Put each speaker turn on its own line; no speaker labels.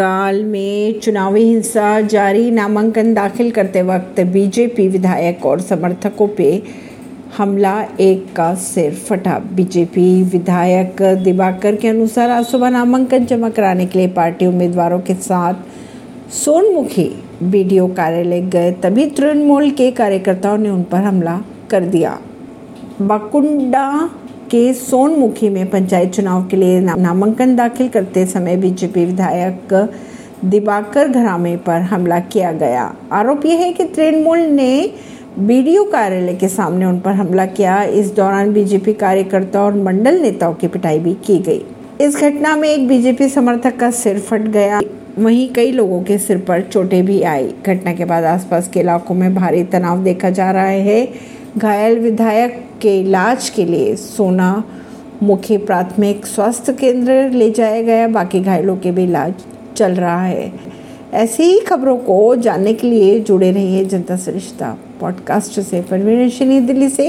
बंगाल में चुनावी हिंसा जारी नामांकन दाखिल करते वक्त बीजेपी विधायक और समर्थकों पे हमला, एक का सिर फटा। बीजेपी विधायक दिवाकर के अनुसार आज सुबह नामांकन जमा कराने के लिए पार्टी उम्मीदवारों के साथ सोनमुखी बीडीओ कार्यालय गए, तभी तृणमूल के कार्यकर्ताओं ने उन पर हमला कर दिया। बाकुंडा के सोनमुखी में पंचायत चुनाव के लिए नामांकन दाखिल करते समय बीजेपी विधायक दिबाकर घरामे पर हमला किया गया। आरोप यह है कि तृणमूल ने बीडीओ कार्यालय के सामने उन पर हमला किया। इस दौरान बीजेपी कार्यकर्ता और मंडल नेताओं की पिटाई भी की गई। इस घटना में एक बीजेपी समर्थक का सिर फट गया। वहीं कई लोगों के सिर पर चोटें भी आई। घटना के बाद आसपास के इलाकों में भारी तनाव देखा जा रहा है। घायल विधायक के इलाज के लिए सोना मुख्य प्राथमिक स्वास्थ्य केंद्र ले जाया गया। बाकी घायलों के भी इलाज चल रहा है। ऐसी ही खबरों को जानने के लिए जुड़े रहिए जनता सरिश्ता पॉडकास्ट से। परवीन दिल्ली से।